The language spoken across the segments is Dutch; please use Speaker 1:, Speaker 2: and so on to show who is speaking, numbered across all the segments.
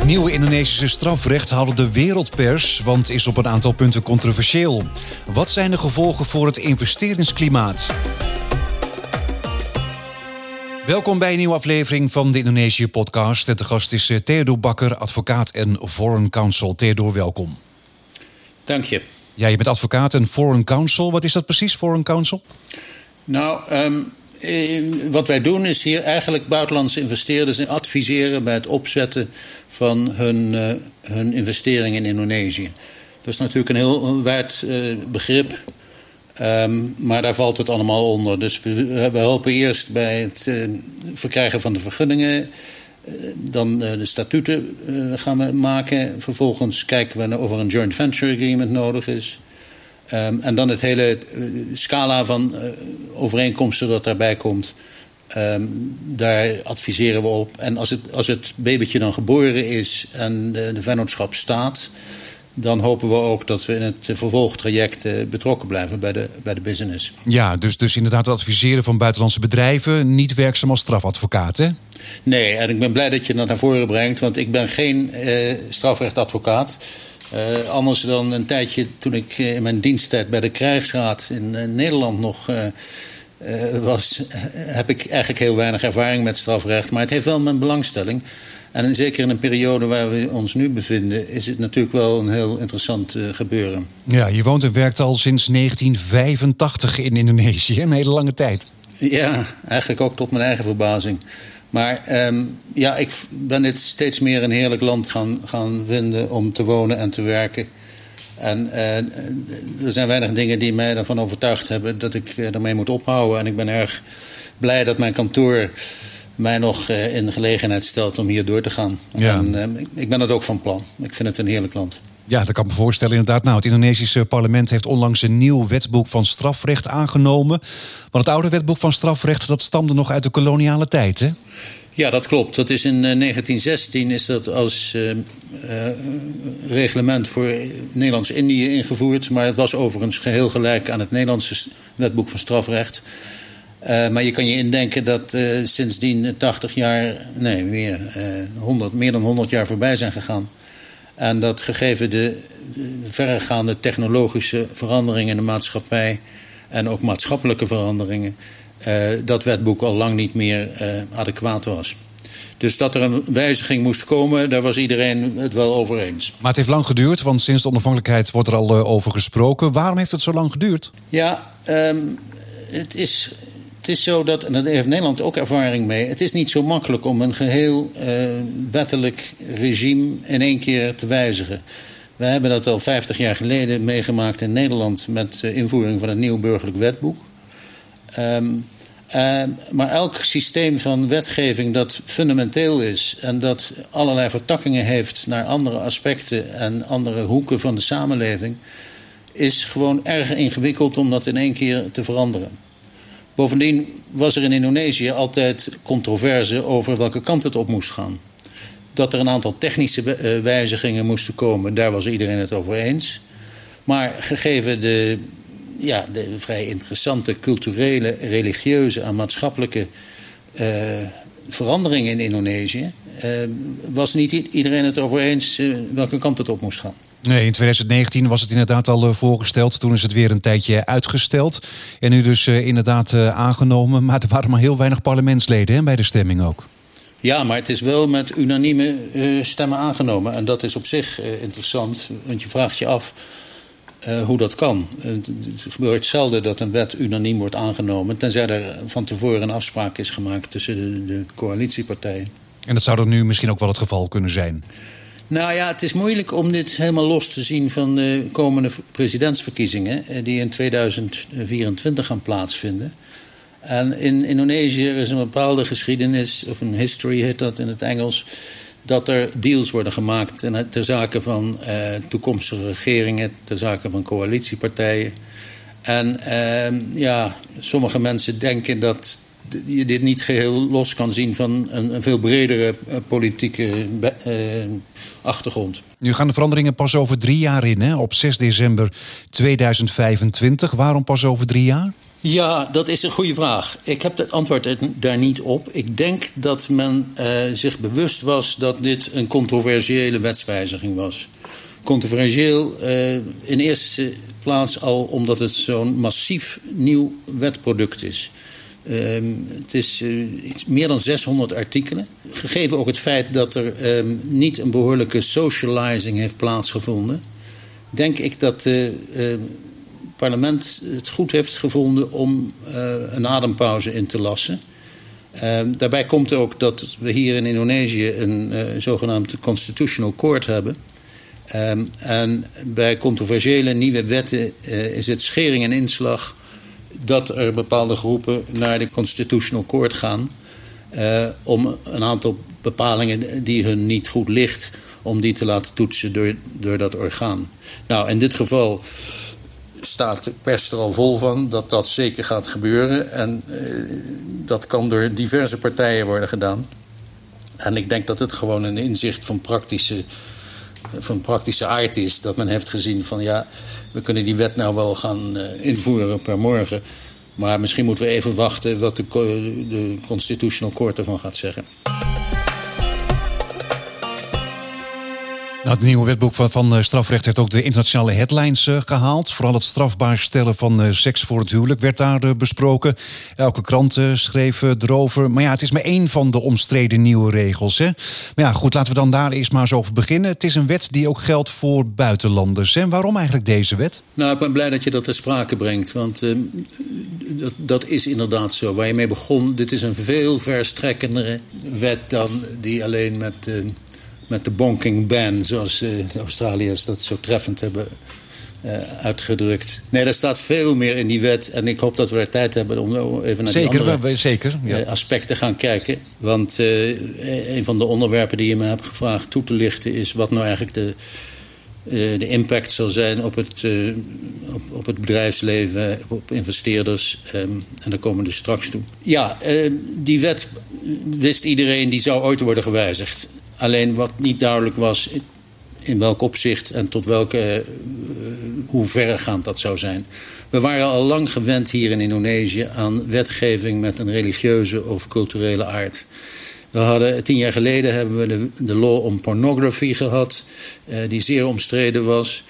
Speaker 1: Het nieuwe Indonesische strafrecht haalde de wereldpers, want is op een aantal punten controversieel. Wat zijn de gevolgen voor het investeringsklimaat? Welkom bij een nieuwe aflevering van de Indonesië-podcast. De gast is eh, Theodor Bakker, advocaat en Foreign Counsel. Theodor, welkom.
Speaker 2: Dank je.
Speaker 1: Ja, je bent advocaat en Foreign Counsel. Wat is dat precies, Foreign Counsel?
Speaker 2: Nou, um, wat wij doen is hier eigenlijk buitenlandse investeerders adviseren bij het opzetten van hun, uh, hun investering in Indonesië. Dat is natuurlijk een heel wijd uh, begrip. Um, maar daar valt het allemaal onder. Dus we, helpen eerst bij het verkrijgen van de vergunningen. Dan de statuten gaan we maken. Vervolgens kijken we of er een joint venture agreement nodig is. Um, en dan het hele scala van uh, overeenkomsten dat daarbij komt. Um, daar adviseren we op. En als het, als het babytje dan geboren is en de, de vennootschap staat, dan hopen we ook dat we in het vervolgtraject uh, betrokken blijven bij de, bij de business.
Speaker 1: Ja, dus, dus inderdaad het adviseren van buitenlandse bedrijven, niet werkzaam als strafadvocaat, hè?
Speaker 2: Nee, en ik ben blij dat je dat naar voren brengt, want ik ben geen uh, strafrechtadvocaat. Uh, anders dan een tijdje toen ik in mijn diensttijd bij de krijgsraad in uh, Nederland nog uh, was, heb ik eigenlijk heel weinig ervaring met strafrecht. Maar het heeft wel mijn belangstelling. En zeker in een periode waar we ons nu bevinden, is het natuurlijk wel een heel interessant gebeuren.
Speaker 1: Ja, je woont en werkt al sinds 1985 in Indonesië, een hele lange tijd.
Speaker 2: Ja, eigenlijk ook tot mijn eigen verbazing. Maar um, ja, ik ben dit steeds meer een heerlijk land gaan, gaan vinden om te wonen en te werken. En uh, er zijn weinig dingen die mij ervan overtuigd hebben dat ik uh, ermee moet ophouden. En ik ben erg blij dat mijn kantoor mij nog uh, in de gelegenheid stelt om hier door te gaan. Ja. En ik ben dat ook van plan. Ik vind het een heerlijk land.
Speaker 1: Ja, dat kan me voorstellen inderdaad. Nou, het Indonesische parlement heeft onlangs een nieuw wetboek van strafrecht aangenomen. Want het oude wetboek van strafrecht dat stamde nog uit de koloniale tijd, hè?
Speaker 2: Ja, dat klopt. Dat is in uh, 1916 is dat als uh, uh, reglement voor Nederlands-Indië ingevoerd. Maar het was overigens geheel gelijk aan het Nederlandse wetboek van strafrecht. maar je kan je indenken dat sindsdien 80 jaar, nee, meer, 100, meer dan 100 jaar voorbij zijn gegaan. En dat gegeven de verregaande technologische veranderingen in de maatschappij en ook maatschappelijke veranderingen, uh, dat wetboek al lang niet meer uh, adequaat was. Dus dat er een wijziging moest komen, daar was iedereen het wel over eens.
Speaker 1: Maar het heeft lang geduurd, want sinds de onafhankelijkheid wordt er al uh, over gesproken. Waarom heeft het zo lang geduurd?
Speaker 2: Ja, um, het is het is zo dat, en daar heeft Nederland ook ervaring mee, het is niet zo makkelijk om een geheel uh, wettelijk regime in één keer te wijzigen. We hebben dat al 50 jaar geleden meegemaakt in Nederland met de invoering van het nieuw burgerlijk wetboek. Um, uh, maar elk systeem van wetgeving dat fundamenteel is en dat allerlei vertakkingen heeft naar andere aspecten en andere hoeken van de samenleving, is gewoon erg ingewikkeld om dat in één keer te veranderen. Bovendien was er in Indonesië altijd controverse over welke kant het op moest gaan. Dat er een aantal technische wijzigingen moesten komen, daar was iedereen het over eens. Maar gegeven de, ja, de vrij interessante culturele, religieuze en maatschappelijke uh, veranderingen in Indonesië, uh, was niet iedereen het over eens welke kant het op moest gaan.
Speaker 1: Nee, in 2019 was het inderdaad al uh, voorgesteld. Toen is het weer een tijdje uitgesteld. En nu dus uh, inderdaad uh, aangenomen. Maar er waren maar heel weinig parlementsleden hè, bij de stemming ook.
Speaker 2: Ja, maar het is wel met unanieme stemmen aangenomen. En dat is op zich interessant. Want je vraagt je af hoe dat kan. Het, gebeurt zelden dat een wet unaniem wordt aangenomen. Tenzij er van tevoren een afspraak is gemaakt tussen de, de coalitiepartijen.
Speaker 1: En dat zou dan nu misschien ook wel het geval kunnen zijn.
Speaker 2: Nou ja, het is moeilijk om dit helemaal los te zien van de komende presidentsverkiezingen, die in 2024 gaan plaatsvinden. En in Indonesië is een bepaalde geschiedenis, of een history heet dat in het Engels, dat er deals worden gemaakt ter zake van uh, toekomstige regeringen, ter zake van coalitiepartijen. En uh, ja, sommige mensen denken dat je dit niet geheel los kan zien van een, een veel bredere uh, politieke uh, achtergrond.
Speaker 1: Nu gaan de veranderingen pas over drie jaar in, hè? op 6 december 2025. Waarom pas over drie jaar?
Speaker 2: Ja, dat is een goede vraag. Ik heb het antwoord daar niet op. Ik denk dat men uh, zich bewust was dat dit een controversiële wetswijziging was. Controversieel in eerste plaats al omdat het zo'n massief nieuw wetproduct is. Uh, het is iets meer dan 600 artikelen. Gegeven ook het feit dat er ehm, niet een behoorlijke socializing heeft plaatsgevonden, denk ik dat de parlement het goed heeft gevonden om uh, een adempauze in te lassen. Daarbij komt ook dat we hier in Indonesië een uh, zogenaamd constitutional court hebben. En bij controversiële nieuwe wetten is het schering en inslag dat er bepaalde groepen naar de constitutional court gaan om een aantal bepalingen die hun niet goed ligt, om die te laten toetsen door, door dat orgaan. Nou, in dit geval staat de pers er al vol van dat dat zeker gaat gebeuren. En uh, dat kan door diverse partijen worden gedaan. En ik denk dat het gewoon een inzicht van praktische, van praktische aard is. Dat men heeft gezien van ja, we kunnen die wet nou wel gaan uh, invoeren per morgen. Maar misschien moeten we even wachten wat de, de Constitutional Court ervan gaat zeggen.
Speaker 1: Nou, het nieuwe wetboek van, van eh, strafrecht heeft ook de internationale headlines uh, gehaald. Vooral het strafbaar stellen van uh, seks voor het huwelijk werd daar besproken. Elke krant schreef erover. Maar ja, het is maar één van de omstreden nieuwe regels. Hè? Maar ja, goed, laten we dan daar eerst maar eens over beginnen. Het is een wet die ook geldt voor buitenlanders. En waarom eigenlijk deze wet?
Speaker 2: Nou, ik ben blij dat je dat ter sprake brengt. Want dat, dat is inderdaad zo. Waar je mee begon, dit is een veel verstrekkendere wet dan die alleen met met de bonking ban, zoals uh, de Australiërs dat zo treffend hebben uh, uitgedrukt. Nee, er staat veel meer in die wet. En ik hoop dat we er tijd hebben om even naar
Speaker 1: zeker,
Speaker 2: die andere
Speaker 1: zeker, ja.
Speaker 2: uh, aspecten te gaan kijken. Want een van de onderwerpen die je me hebt gevraagd toe te lichten... is wat nou eigenlijk de, de impact zal zijn op het, op, op, het bedrijfsleven, op investeerders. Um, en daar komen we dus straks toe. Ja, die wet wist iedereen die zou ooit worden gewijzigd. Alleen wat niet duidelijk was in welk opzicht en tot welke, uh, hoe verregaand dat zou zijn. We waren al lang gewend hier in Indonesië aan wetgeving met een religieuze of culturele aard. We hadden, tien jaar geleden hebben we de, de law on pornography gehad, uh, die zeer omstreden was.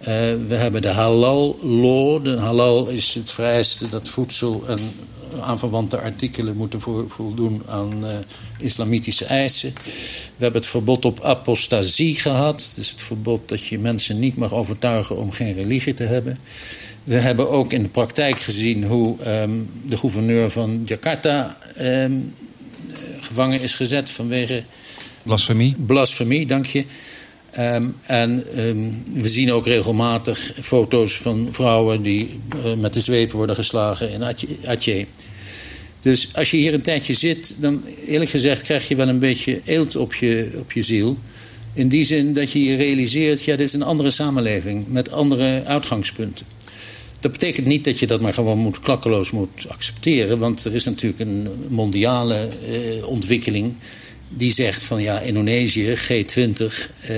Speaker 2: Uh, we hebben de halal law. De halal is het vrijste dat voedsel en aanverwante artikelen moeten voldoen aan uh, islamitische eisen. We hebben het verbod op apostasie gehad. Dus het verbod dat je mensen niet mag overtuigen om geen religie te hebben. We hebben ook in de praktijk gezien hoe um, de gouverneur van Jakarta um, gevangen is gezet vanwege.
Speaker 1: Blasfemie.
Speaker 2: Blasfemie, dank je. Um, en um, we zien ook regelmatig foto's van vrouwen die uh, met de zweep worden geslagen in Aceh. Dus als je hier een tijdje zit, dan eerlijk gezegd krijg je wel een beetje eelt op je, op je ziel. In die zin dat je je realiseert, ja, dit is een andere samenleving met andere uitgangspunten. Dat betekent niet dat je dat maar gewoon moet, klakkeloos moet accepteren, want er is natuurlijk een mondiale uh, ontwikkeling die zegt van ja, Indonesië, G20, eh,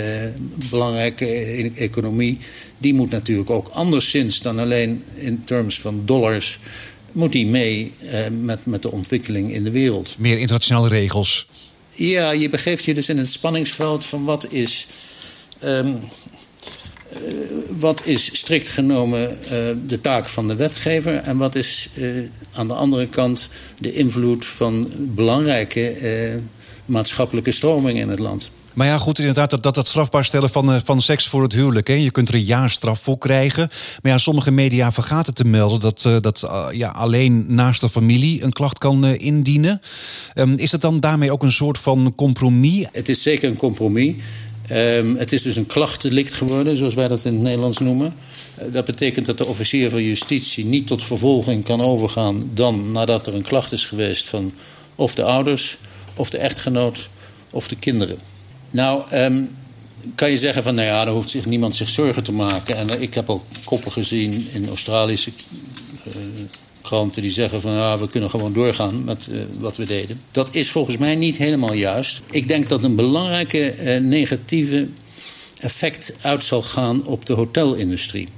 Speaker 2: belangrijke e-, economie, die moet natuurlijk ook anderszins dan alleen in terms van dollars, moet die mee eh, met, met de ontwikkeling in de wereld.
Speaker 1: Meer internationale regels.
Speaker 2: Ja, je begeeft je dus in het spanningsveld van wat is. Um, uh, wat is strikt genomen uh, de taak van de wetgever en wat is uh, aan de andere kant de invloed van belangrijke maatschappelijke stroming in het land.
Speaker 1: Maar ja, goed, inderdaad, dat, dat, dat strafbaar stellen van, uh, van seks voor het huwelijk. Hè. Je kunt er een jaar straf voor krijgen. Maar ja, sommige media vergaten te melden dat, uh, dat uh, ja, alleen naast de familie een klacht kan indienen. Um, is het dan daarmee ook een soort van compromis?
Speaker 2: Het is zeker een compromis. Um, het is dus een klachtdelict geworden, zoals wij dat in het Nederlands noemen. dat betekent dat de officier van justitie niet tot vervolging kan overgaan dan nadat er een klacht is geweest van of de ouders of de echtgenoot of de kinderen. Nou, um, kan je zeggen van, nou ja, daar hoeft zich niemand zich zorgen te maken. En uh, ik heb ook koppen gezien in Australische uh, kranten die zeggen van, ja, we kunnen gewoon doorgaan met uh, wat we deden. Dat is volgens mij niet helemaal juist. Ik denk dat een belangrijke negatieve effect uit zal gaan op de hotelindustrie.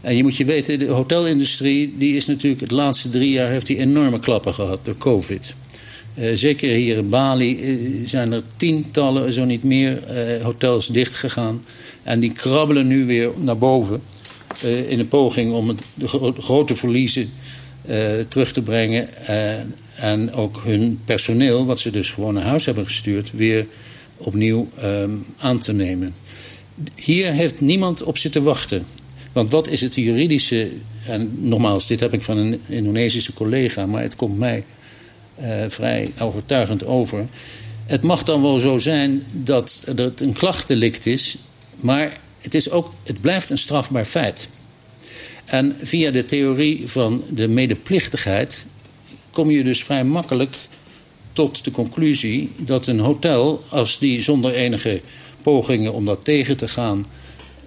Speaker 2: En je moet je weten, de hotelindustrie die is natuurlijk het laatste drie jaar heeft die enorme klappen gehad door COVID. Uh, zeker hier in Bali uh, zijn er tientallen, zo niet meer, uh, hotels dichtgegaan. En die krabbelen nu weer naar boven. in een poging om het, de gro grote verliezen terug te brengen. en ook hun personeel, wat ze dus gewoon naar huis hebben gestuurd, weer opnieuw um, aan te nemen. Hier heeft niemand op zitten wachten. Want wat is het juridische. En nogmaals, dit heb ik van een Indonesische collega, maar het komt mij vrij overtuigend over. Het mag dan wel zo zijn dat het een klachtdelict is, maar het, is ook, het blijft een strafbaar feit. En via de theorie van de medeplichtigheid kom je dus vrij makkelijk tot de conclusie dat een hotel, als die zonder enige pogingen om dat tegen te gaan,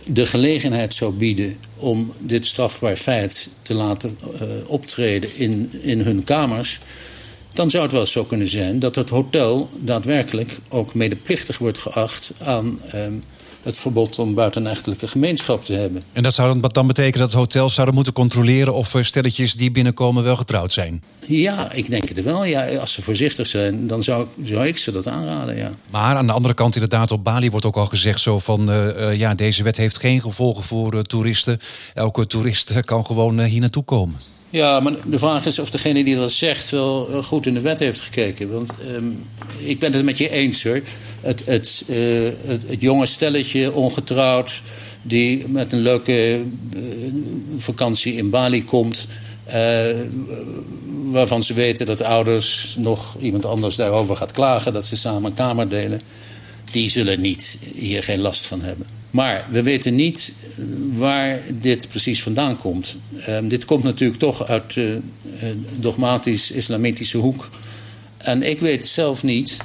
Speaker 2: de gelegenheid zou bieden om dit strafbaar feit te laten uh, optreden in, in hun kamers, dan zou het wel zo kunnen zijn dat het hotel daadwerkelijk ook medeplichtig wordt geacht aan um, het verbod om buitenechtelijke gemeenschap te hebben.
Speaker 1: En dat zou dan betekenen dat hotels zouden moeten controleren of stelletjes die binnenkomen wel getrouwd zijn?
Speaker 2: Ja, ik denk het wel. Ja, als ze voorzichtig zijn, dan zou, zou ik ze dat aanraden. Ja.
Speaker 1: Maar aan de andere kant, inderdaad, op Bali wordt ook al gezegd zo van uh, uh, ja, deze wet heeft geen gevolgen voor uh, toeristen. Elke toerist kan gewoon hier naartoe komen.
Speaker 2: Ja, maar de vraag is of degene die dat zegt wel goed in de wet heeft gekeken. Want um, ik ben het met je eens hoor. Het, het, uh, het, jonge stelletje, ongetrouwd, die met een leuke uh, vakantie in Bali komt. Waarvan ze weten dat ouders nog iemand anders daarover gaat klagen, dat ze samen een kamer delen. Die zullen niet, hier geen last van hebben. Maar we weten niet waar dit precies vandaan komt. Um, dit komt natuurlijk toch uit de uh, dogmatisch-islamitische hoek. En ik weet zelf niet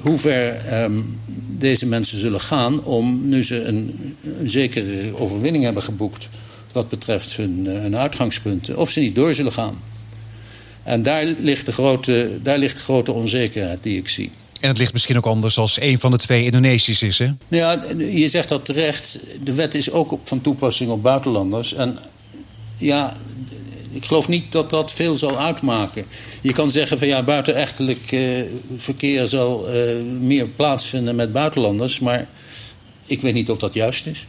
Speaker 2: hoe ver um, deze mensen zullen gaan om, nu ze een, een, zekere overwinning hebben geboekt wat betreft hun, hun uitgangspunten, of ze niet door zullen gaan. En daar ligt, de grote, daar ligt de grote onzekerheid die ik zie.
Speaker 1: En het ligt misschien ook anders als een van de twee Indonesisch is, hè?
Speaker 2: Ja, je zegt dat terecht. De wet is ook van toepassing op buitenlanders. En ja, ik geloof niet dat dat veel zal uitmaken. Je kan zeggen van ja, buitenechtelijk uh, verkeer zal uh, meer plaatsvinden met buitenlanders. Maar ik weet niet of dat juist is.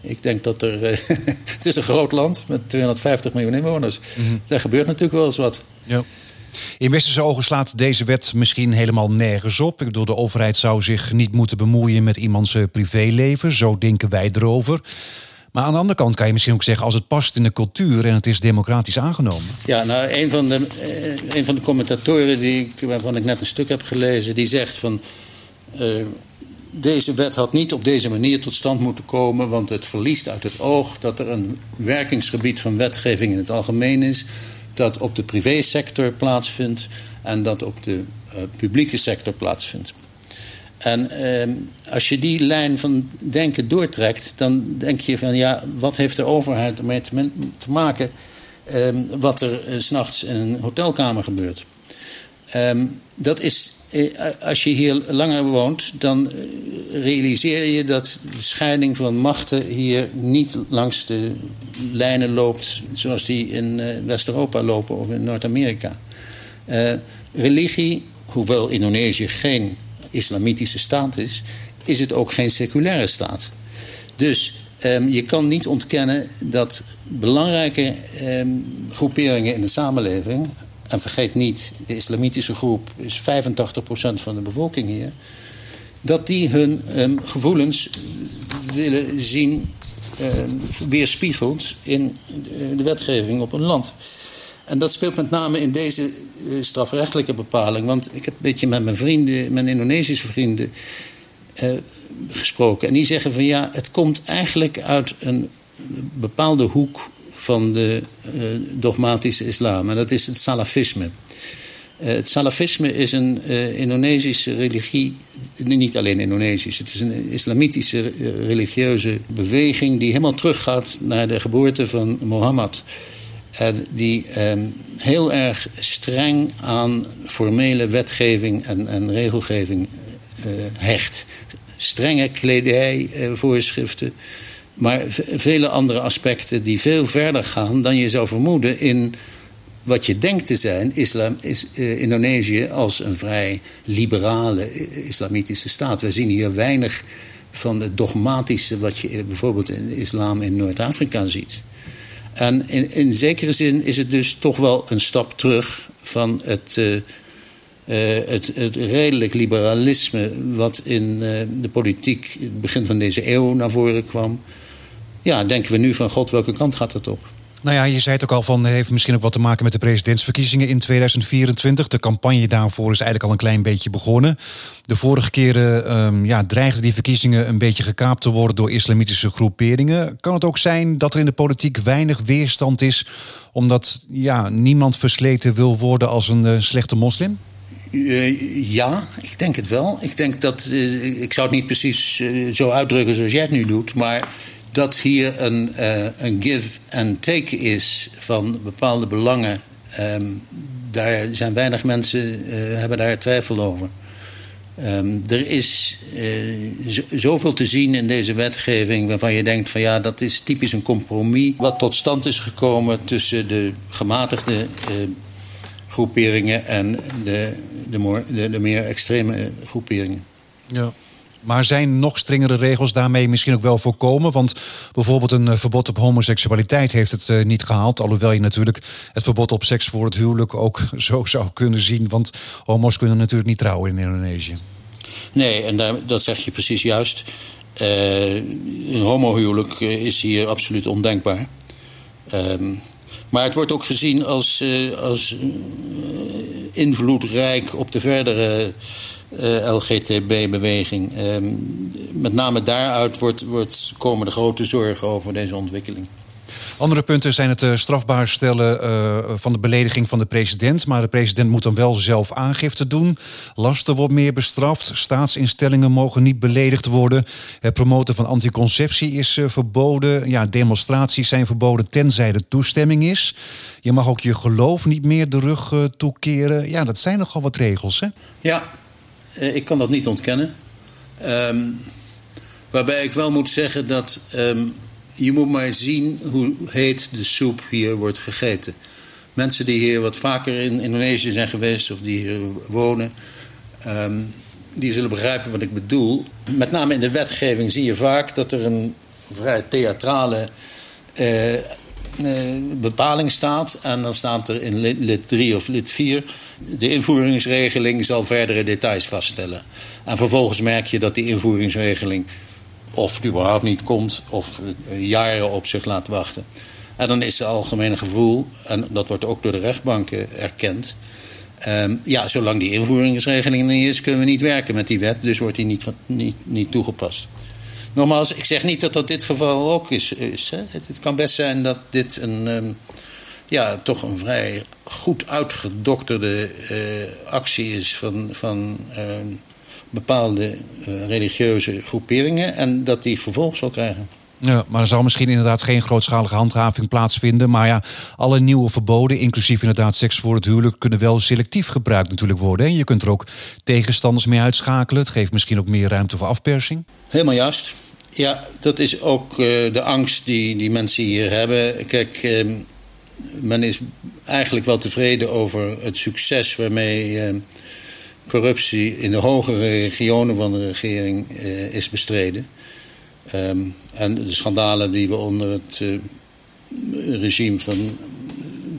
Speaker 2: Ik denk dat er. Uh, het is een groot land met 250 miljoen inwoners. Mm -hmm. Daar gebeurt natuurlijk wel eens wat.
Speaker 1: Ja. In westerse ogen slaat deze wet misschien helemaal nergens op. Ik bedoel, de overheid zou zich niet moeten bemoeien met iemands privéleven. Zo denken wij erover. Maar aan de andere kant kan je misschien ook zeggen... als het past in de cultuur en het is democratisch aangenomen.
Speaker 2: Ja, nou, een van de, een van de commentatoren die waarvan ik net een stuk heb gelezen... die zegt van... Uh, deze wet had niet op deze manier tot stand moeten komen... want het verliest uit het oog dat er een werkingsgebied van wetgeving in het algemeen is dat op de privésector plaatsvindt en dat op de uh, publieke sector plaatsvindt. En uh, als je die lijn van denken doortrekt, dan denk je van ja, wat heeft de overheid ermee te, maken uh, wat er uh, s'nachts in een hotelkamer gebeurt? Ehm, dat is eh, als je hier langer woont, dan eh, realiseer je dat de scheiding van machten hier niet langs de lijnen loopt zoals die in eh, West-Europa lopen of in Noord-Amerika. Religie, hoewel Indonesië geen islamitische staat is, is het ook geen seculaire staat. Dus um, je kan niet ontkennen dat belangrijke um, groeperingen in de samenleving en vergeet niet, de islamitische groep is 85% van de bevolking hier. Dat die hun um, gevoelens willen zien um, weerspiegeld in de wetgeving op een land. En dat speelt met name in deze uh, strafrechtelijke bepaling. Want ik heb een beetje met mijn vrienden, mijn Indonesische vrienden, uh, gesproken. En die zeggen van ja, het komt eigenlijk uit een bepaalde hoek van de uh, dogmatische islam. En dat is het salafisme. Uh, het salafisme is een uh, Indonesische religie, niet alleen Indonesisch, het is een islamitische religieuze beweging die helemaal teruggaat naar de geboorte van Mohammed. En die um, heel erg streng aan formele wetgeving en, en regelgeving hecht. Strenge kledijvoorschriften Maar vele andere aspecten die veel verder gaan dan je zou vermoeden in wat je denkt te zijn, islam, is, uh, Indonesië als een vrij liberale islamitische staat. We zien hier weinig van het dogmatische wat je bijvoorbeeld in islam in Noord-Afrika ziet. En in, zekere zin is het dus toch wel een stap terug van het, het, redelijk liberalisme wat in de politiek begin van deze eeuw naar voren kwam. Ja, denken we nu van god, welke kant gaat het op?
Speaker 1: Nou ja, je zei het ook al van, heeft misschien ook wat te maken met de presidentsverkiezingen in 2024. De campagne daarvoor is eigenlijk al een klein beetje begonnen. De vorige keren um, ja, dreigden die verkiezingen een beetje gekaapt te worden door islamitische groeperingen. Kan het ook zijn dat er in de politiek weinig weerstand is, omdat ja, niemand versleten wil worden als een uh, slechte moslim?
Speaker 2: Uh, ja, ik denk het wel. Ik denk dat, uh, ik zou het niet precies zo uitdrukken zoals jij het nu doet, maar dat hier een, uh, een give and take is van bepaalde belangen. Um, daar zijn weinig mensen uh, hebben daar twijfel over. Um, er is uh, zoveel te zien in deze wetgeving waarvan je denkt van ja, dat is typisch een compromis wat tot stand is gekomen tussen de gematigde groeperingen en de, de, de meer extreme groeperingen.
Speaker 1: Ja. Maar zijn nog strengere regels daarmee misschien ook wel voorkomen? Want bijvoorbeeld een eh, verbod op homoseksualiteit heeft het uh, niet gehaald. Alhoewel je natuurlijk het verbod op seks voor het huwelijk ook zo zou kunnen zien. Want homo's kunnen natuurlijk niet trouwen in Indonesië.
Speaker 2: Nee, en daar, dat zeg je precies juist. Uh, een homohuwelijk is hier absoluut ondenkbaar. Um, maar het wordt ook gezien als, als invloedrijk op de verdere uh, LGTB-beweging. Uh, met name daaruit wordt, wordt, komen de grote zorgen over deze ontwikkeling.
Speaker 1: Andere punten zijn het uh, strafbaar stellen uh, van de belediging van de president. Maar de president moet dan wel zelf aangifte doen. Lasten wordt meer bestraft. Staatsinstellingen mogen niet beledigd worden. Het promoten van anticonceptie is uh, verboden. Ja, demonstraties zijn verboden tenzij de toestemming is. Je mag ook je geloof niet meer de rug toekeren. Ja, dat zijn nogal wat regels, hè?
Speaker 2: Ja, ik kan dat niet ontkennen. Um, waarbij ik wel moet zeggen dat um, je moet maar zien hoe heet de soep hier wordt gegeten. Mensen die hier wat vaker in Indonesië zijn geweest of die hier wonen, um, die zullen begrijpen wat ik bedoel. Met name in de wetgeving zie je vaak dat er een vrij theatrale uh, bepaling staat. En dan staat er in lid 3 of lid 4... de invoeringsregeling zal verdere details vaststellen. En vervolgens merk je dat die invoeringsregeling... of het überhaupt niet komt... of jaren op zich laat wachten. En dan is het algemene gevoel... en dat wordt ook door de rechtbanken erkend... Um, ja, zolang die invoeringsregeling er niet is, kunnen we niet werken met die wet. Dus wordt die niet, niet, niet toegepast. Nogmaals, ik zeg niet dat dat dit geval ook is. is hè. Het, kan best zijn dat dit een, um, ja, toch een vrij goed uitgedokterde uh, actie is van, van uh, bepaalde uh, religieuze groeperingen en dat die vervolg zal krijgen.
Speaker 1: Ja, maar er zal misschien inderdaad geen grootschalige handhaving plaatsvinden. Maar ja, alle nieuwe verboden, inclusief inderdaad seks voor het huwelijk, kunnen wel selectief gebruikt natuurlijk worden. En je kunt er ook tegenstanders mee uitschakelen. Het geeft misschien ook meer ruimte voor afpersing.
Speaker 2: Helemaal juist. Ja, dat is ook uh, de angst die, die mensen hier hebben. Kijk, uh, men is eigenlijk wel tevreden over het succes waarmee uh, corruptie in de hogere regionen van de regering is bestreden. Um, en de schandalen die we onder het regime van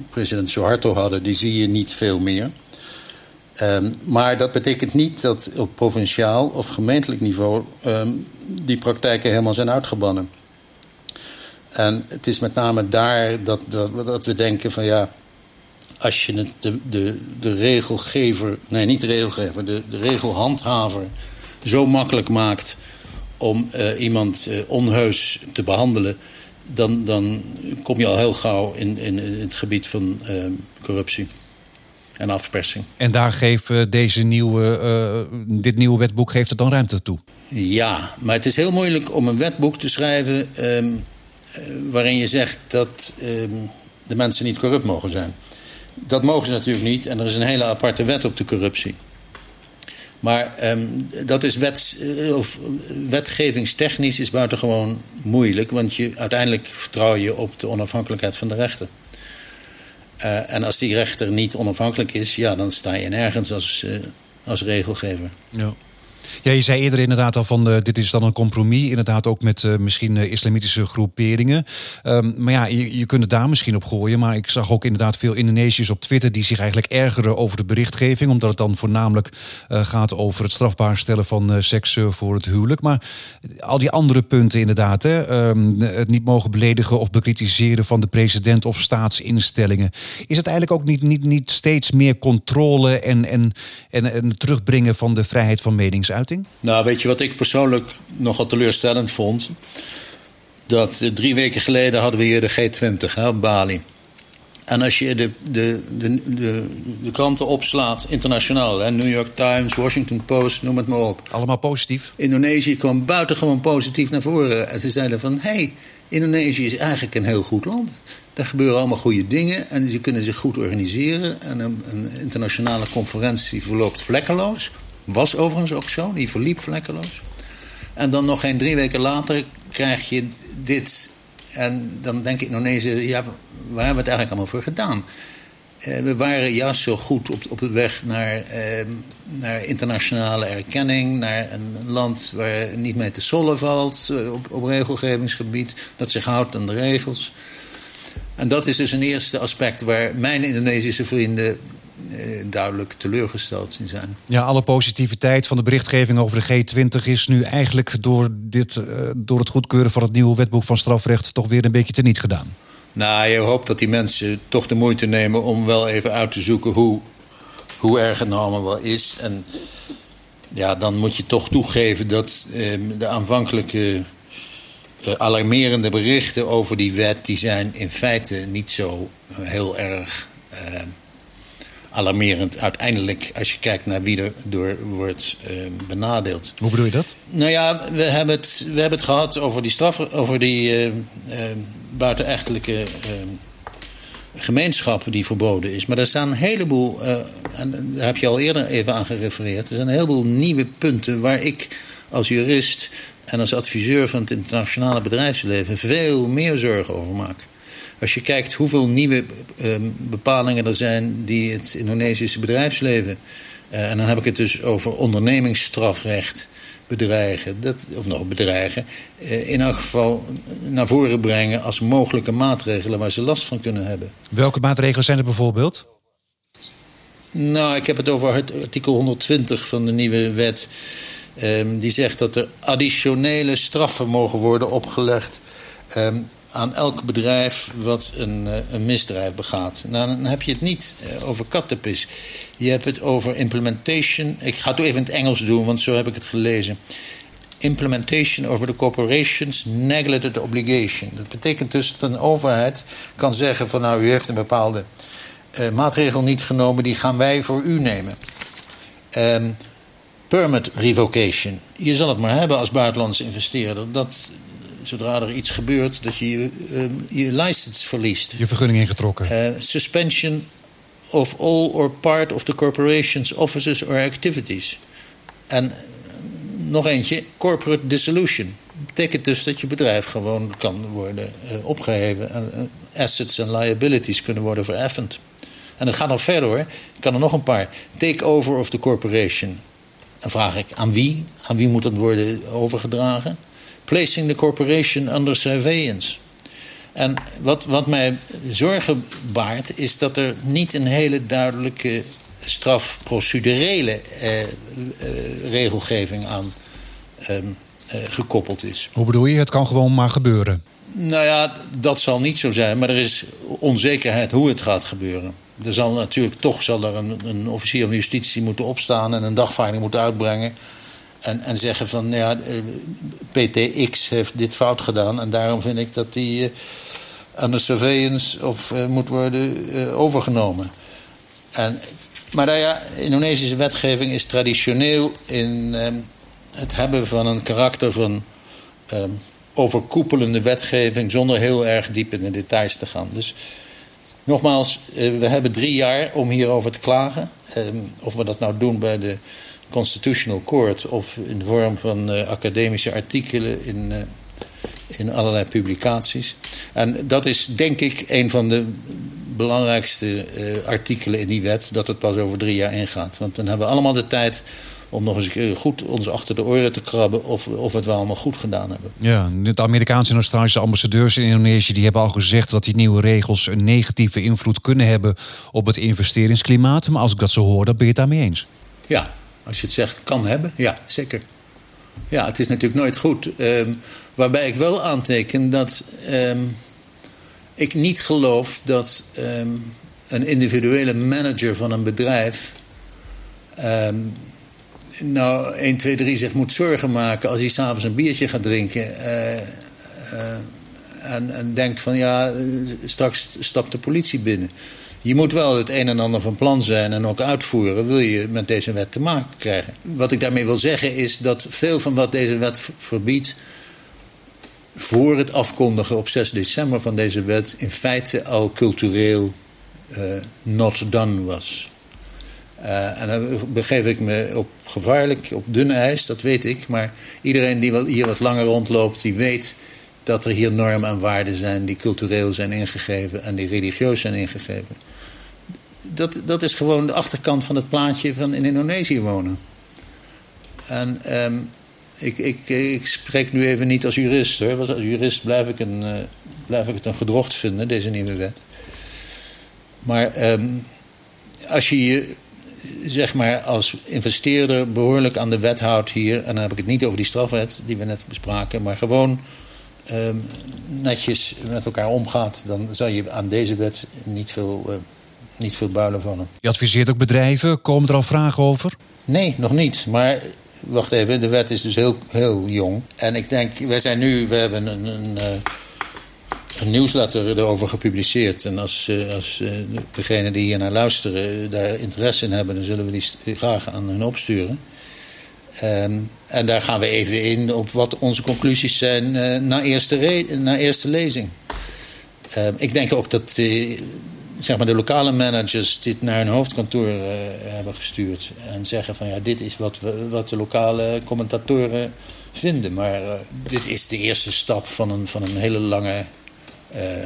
Speaker 2: president Suharto hadden, die zie je niet veel meer. Um, maar dat betekent niet dat op provinciaal of gemeentelijk niveau um, die praktijken helemaal zijn uitgebannen. En het is met name daar dat, dat, dat we denken van ja, als je het de, de, de regelgever, nee niet de regelgever, de, de regelhandhaver zo makkelijk maakt om uh, iemand uh, onheus te behandelen, dan, dan kom je al heel gauw in, in, in het gebied van uh, corruptie en afpersing.
Speaker 1: En daar geeft deze nieuwe, dit nieuwe wetboek geeft er dan ruimte toe?
Speaker 2: Ja, maar het is heel moeilijk om een wetboek te schrijven uh, waarin je zegt dat um, de mensen niet corrupt mogen zijn. Dat mogen ze natuurlijk niet en er is een hele aparte wet op de corruptie. Maar ehm, dat is wet, of wetgevingstechnisch is buitengewoon moeilijk, want je, uiteindelijk vertrouw je op de onafhankelijkheid van de rechter. Uh, en als die rechter niet onafhankelijk is, ja, dan sta je nergens als, als regelgever.
Speaker 1: Ja. Ja, je zei eerder inderdaad al van uh, dit is dan een compromis. Inderdaad ook met uh, misschien uh, islamitische groeperingen. Um, maar ja, je, je kunt het daar misschien op gooien. Maar ik zag ook inderdaad veel Indonesiërs op Twitter die zich eigenlijk ergeren over de berichtgeving. Omdat het dan voornamelijk gaat over het strafbaar stellen van seks voor het huwelijk. Maar al die andere punten inderdaad. Hè, um, het niet mogen beledigen of bekritiseren van de president of staatsinstellingen. Is het eigenlijk ook niet, niet, niet steeds meer controle en, en, en, en terugbrengen van de vrijheid van meningsuiting?
Speaker 2: Nou, weet je wat ik persoonlijk nogal teleurstellend vond? Dat eh, drie weken geleden hadden we hier de G20 hè, op Bali. En als je de, de, de, de, de kranten opslaat, internationaal, hè, New York Times, Washington Post, noem het maar op.
Speaker 1: Allemaal positief?
Speaker 2: Indonesië kwam buitengewoon positief naar voren. En ze zeiden van, hé, hey, Indonesië is eigenlijk een heel goed land. Daar gebeuren allemaal goede dingen en ze kunnen zich goed organiseren. En een, een internationale conferentie verloopt vlekkeloos. Was overigens ook zo, die verliep vlekkeloos. En dan nog geen drie weken later krijg je dit. En dan denk Indonesië, ja, waar hebben we het eigenlijk allemaal voor gedaan? Eh, we waren juist zo goed op, op de weg naar, eh, naar internationale erkenning, naar een land waar niet mee te sollen valt eh, op, op regelgevingsgebied, dat zich houdt aan de regels. En dat is dus een eerste aspect waar mijn Indonesische vrienden duidelijk teleurgesteld in zijn.
Speaker 1: Ja, alle positiviteit van de berichtgeving over de G20 is nu eigenlijk door, dit, uh, door het goedkeuren van het nieuwe wetboek van strafrecht toch weer een beetje teniet gedaan.
Speaker 2: Nou, je hoopt dat die mensen toch de moeite nemen om wel even uit te zoeken hoe, hoe erg het nou allemaal wel is. En ja, dan moet je toch toegeven dat eh, de aanvankelijke eh, alarmerende berichten over die wet, die zijn in feite niet zo heel erg eh, alarmerend uiteindelijk als je kijkt naar wie er door wordt uh, benadeeld.
Speaker 1: Hoe bedoel je dat?
Speaker 2: Nou ja, we hebben het, we hebben het gehad over die straf, over die uh, uh, buitenechtelijke gemeenschappen die verboden is. Maar er staan een heleboel, en daar heb je al eerder even aan gerefereerd, er zijn een heleboel nieuwe punten waar ik als jurist en als adviseur van het internationale bedrijfsleven veel meer zorgen over maak. Als je kijkt hoeveel nieuwe ehm, bepalingen er zijn die het Indonesische bedrijfsleven. Uh, en dan heb ik het dus over ondernemingsstrafrecht bedreigen, dat, of nog bedreigen, uh, in elk geval naar voren brengen als mogelijke maatregelen waar ze last van kunnen hebben.
Speaker 1: Welke maatregelen zijn er bijvoorbeeld?
Speaker 2: Nou, ik heb het over het artikel 120 van de nieuwe wet. Um, die zegt dat er additionele straffen mogen worden opgelegd. Aan elk bedrijf wat een, eh, een misdrijf begaat. Nou, dan heb je het niet eh, over kattenpis. Je hebt het over implementation. Ik ga het even in het Engels doen, want zo heb ik het gelezen. Implementation over the corporation's neglected obligation. Dat betekent dus dat een overheid kan zeggen van nou, u heeft een bepaalde uh, maatregel niet genomen, die gaan wij voor u nemen. Um, permit revocation. Je zal het maar hebben als buitenlandse investeerder. Dat, zodra er iets gebeurt, dat je je, je license verliest.
Speaker 1: Je vergunning ingetrokken.
Speaker 2: Uh, suspension of all or part of the corporation's offices or activities. En nog eentje, corporate dissolution. Betekent dus dat je bedrijf gewoon kan worden uh, opgeheven. En assets en liabilities kunnen worden vereffend. En dat gaat nog verder hoor. Ik kan er nog een paar. Take over of the corporation. Dan vraag ik aan wie? Aan wie moet dat worden overgedragen? Placing the corporation under surveillance. En wat, wat mij zorgen baart, is dat er niet een hele duidelijke strafprocedurele eh, eh, regelgeving aan eh, eh, gekoppeld is.
Speaker 1: Hoe bedoel je? Het kan gewoon maar gebeuren.
Speaker 2: Nou ja, dat zal niet zo zijn, maar er is onzekerheid hoe het gaat gebeuren. Er zal natuurlijk toch zal er een, een officier van justitie moeten opstaan en een dagvaarding moeten uitbrengen. En, en zeggen van ja, eh, PTX heeft dit fout gedaan en daarom vind ik dat die uh, aan de surveillance of uh, moet worden overgenomen. En, maar nou ja, Indonesische wetgeving is traditioneel in het hebben van een karakter van overkoepelende wetgeving zonder heel erg diep in de details te gaan. Dus nogmaals, we hebben drie jaar om hierover te klagen. of we dat nou doen bij de Constitutional Court of in de vorm van uh, academische artikelen in, uh, in allerlei publicaties. En dat is denk ik een van de belangrijkste uh, artikelen in die wet, dat het pas over drie jaar ingaat. Want dan hebben we allemaal de tijd om nog eens goed ons achter de oren te krabben of, of het wel allemaal goed gedaan hebben.
Speaker 1: Ja, de Amerikaanse en Australische ambassadeurs in Indonesië die hebben al gezegd dat die nieuwe regels een negatieve invloed kunnen hebben op het investeringsklimaat. Maar als ik dat zo hoor, dan ben je het daarmee eens.
Speaker 2: Ja, als je het zegt, kan hebben, ja, zeker. Ja, het is natuurlijk nooit goed. Um, waarbij ik wel aanteken dat um, ik niet geloof dat um, een individuele manager van een bedrijf nou 1, 2, 3 zich moet zorgen maken als hij s'avonds een biertje gaat drinken. Uh, uh, en, en denkt van ja, straks stapt de politie binnen. Je moet wel het een en ander van plan zijn en ook uitvoeren, wil je met deze wet te maken krijgen. Wat ik daarmee wil zeggen is dat veel van wat deze wet verbiedt, voor het afkondigen op 6 december van deze wet, in feite al cultureel uh, not done was. Uh, en dan begeef ik me op gevaarlijk, op dun ijs, dat weet ik. Maar iedereen die hier wat langer rondloopt, die weet dat er hier normen en waarden zijn die cultureel zijn ingegeven en die religieus zijn ingegeven. Dat, dat is gewoon de achterkant van het plaatje van in Indonesië wonen. En um, ik, ik, ik spreek nu even niet als jurist hoor. Als jurist blijf ik, een, uh, blijf ik het een gedrocht vinden, deze nieuwe wet. Maar um, als je je zeg maar als investeerder behoorlijk aan de wet houdt hier. En dan heb ik het niet over die strafwet die we net bespraken, maar gewoon uh, netjes met elkaar omgaat, dan zal je aan deze wet niet veel, uh, niet veel builen vallen.
Speaker 1: Je adviseert ook bedrijven. Komen er al vragen over?
Speaker 2: Nee, nog niet. Maar wacht even, de wet is dus heel, heel jong. En ik denk, wij zijn nu, we hebben een. een uh, een nieuwsletter erover gepubliceerd. En als, eh, als uh, degenen die hier naar luisteren daar interesse in hebben, dan zullen we die graag aan hun opsturen. Um, en daar gaan we even in op wat onze conclusies zijn uh, na, eerste na eerste lezing. Um, ik denk ook dat zeg maar de lokale managers dit naar hun hoofdkantoor hebben gestuurd. En zeggen van ja, dit is wat, we, wat de lokale commentatoren vinden. Maar dit is de eerste stap van een, van een hele lange uh,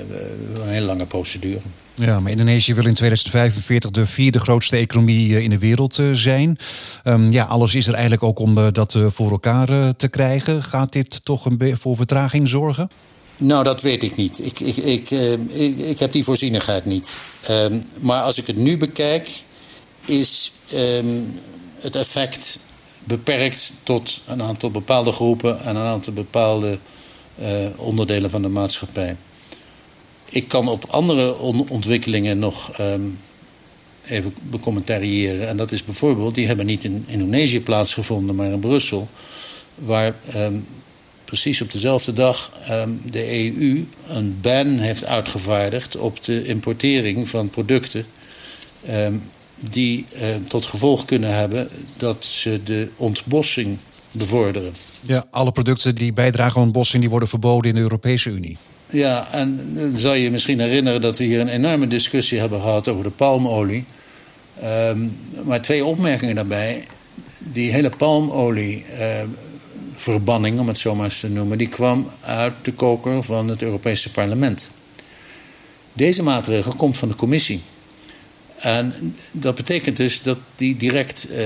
Speaker 2: een hele lange procedure.
Speaker 1: Ja, maar Indonesië wil in 2045 de vierde grootste economie eh, in de wereld zijn. Um, ja, alles is er eigenlijk ook om dat voor elkaar te krijgen. Gaat dit toch een voor vertraging zorgen?
Speaker 2: Nou, dat weet ik niet. Ik, ik, ik, ik, ik heb die voorzienigheid niet. Um, maar als ik het nu bekijk, is um, het effect beperkt tot een aantal bepaalde groepen en een aantal bepaalde onderdelen van de maatschappij. Ik kan op andere ontwikkelingen nog um, even becommentariëren. En dat is bijvoorbeeld, die hebben niet in Indonesië plaatsgevonden, maar in Brussel. Waar precies op dezelfde dag um, de EU een ban heeft uitgevaardigd op de importering van producten. die uh, tot gevolg kunnen hebben dat ze de ontbossing bevorderen.
Speaker 1: Ja, alle producten die bijdragen aan ontbossing die worden verboden in de Europese Unie.
Speaker 2: Ja, en dan zou je misschien herinneren dat we hier een enorme discussie hebben gehad over de palmolie. Um, maar twee opmerkingen daarbij. Die hele uh, om het zo maar eens te noemen, die kwam uit de koker van het Europese parlement. Deze maatregel komt van de commissie. En dat betekent dus dat die direct uh,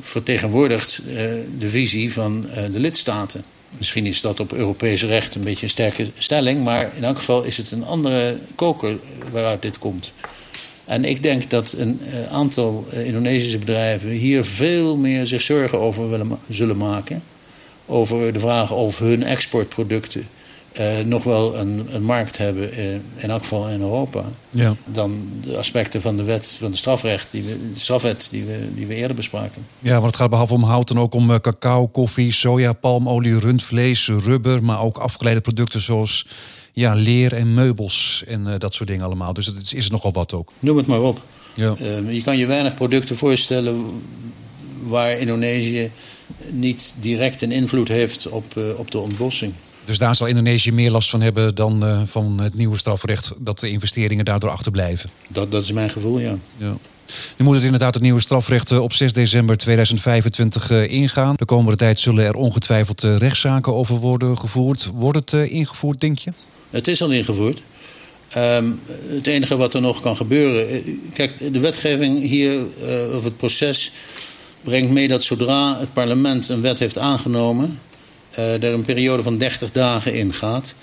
Speaker 2: vertegenwoordigt uh, de visie van uh, de lidstaten. Misschien is dat op Europees recht een beetje een sterke stelling, maar in elk geval is het een andere koker waaruit dit komt. En ik denk dat een eh, aantal eh, Indonesische bedrijven hier veel meer zich zorgen over willen, zullen maken. Over de vraag of hun exportproducten uh, nog wel een, een markt hebben, uh, in elk geval in Europa, ja. dan de aspecten van de wet, van de strafrecht, die we, de strafwet die we, die we eerder bespraken.
Speaker 1: Ja, want het gaat behalve om hout dan ook om uh, cacao, koffie, soja, palmolie, rundvlees, rubber, maar ook afgeleide producten zoals ja, leer en meubels en dat soort dingen allemaal. Dus het is, nogal wat ook.
Speaker 2: Noem het maar op. Ja. je kan je weinig producten voorstellen waar Indonesië niet direct een invloed heeft op, op de ontbossing.
Speaker 1: Dus daar zal Indonesië meer last van hebben dan uh, van het nieuwe strafrecht, dat de investeringen daardoor achterblijven.
Speaker 2: Dat, dat is mijn gevoel, ja.
Speaker 1: ja. Nu moet het inderdaad het nieuwe strafrecht op 6 december 2025 ingaan. De komende tijd zullen er ongetwijfeld rechtszaken over worden gevoerd. Wordt het ingevoerd, denk je?
Speaker 2: Het is al ingevoerd. Um, het enige wat er nog kan gebeuren. Kijk, de wetgeving hier, uh, of het proces, brengt mee dat zodra het parlement een wet heeft aangenomen. Uh, er een periode van 30 dagen in gaat.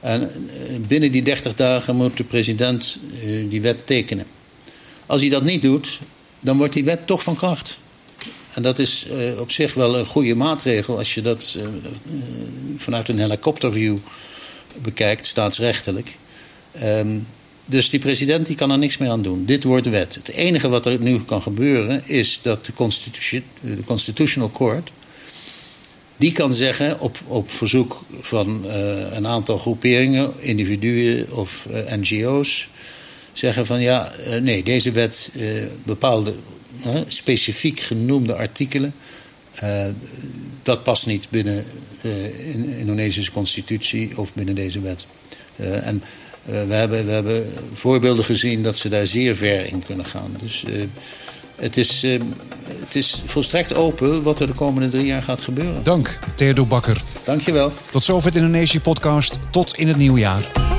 Speaker 2: En uh, binnen die 30 dagen moet de president die wet tekenen. Als hij dat niet doet, dan wordt die wet toch van kracht. En dat is op zich wel een goede maatregel als je dat vanuit een helikopterview bekijkt, staatsrechtelijk. Um, dus die president die kan er niks meer aan doen. Dit wordt wet. Het enige wat er nu kan gebeuren is dat de, Constitution, de Constitutional Court. die kan zeggen op, op verzoek van uh, een aantal groeperingen, individuen of uh, NGO's. zeggen van ja, uh, nee, deze wet bepaalde specifiek genoemde artikelen. dat past niet binnen de Indonesische constitutie of binnen deze wet. en we, hebben, we hebben voorbeelden gezien dat ze daar zeer ver in kunnen gaan. Dus uh, het, is, uh, het is volstrekt open wat er de komende drie jaar gaat gebeuren.
Speaker 1: Dank, Theodor Bakker.
Speaker 2: Dankjewel.
Speaker 1: Tot zover het Indonesië-podcast. Tot in het nieuwe jaar.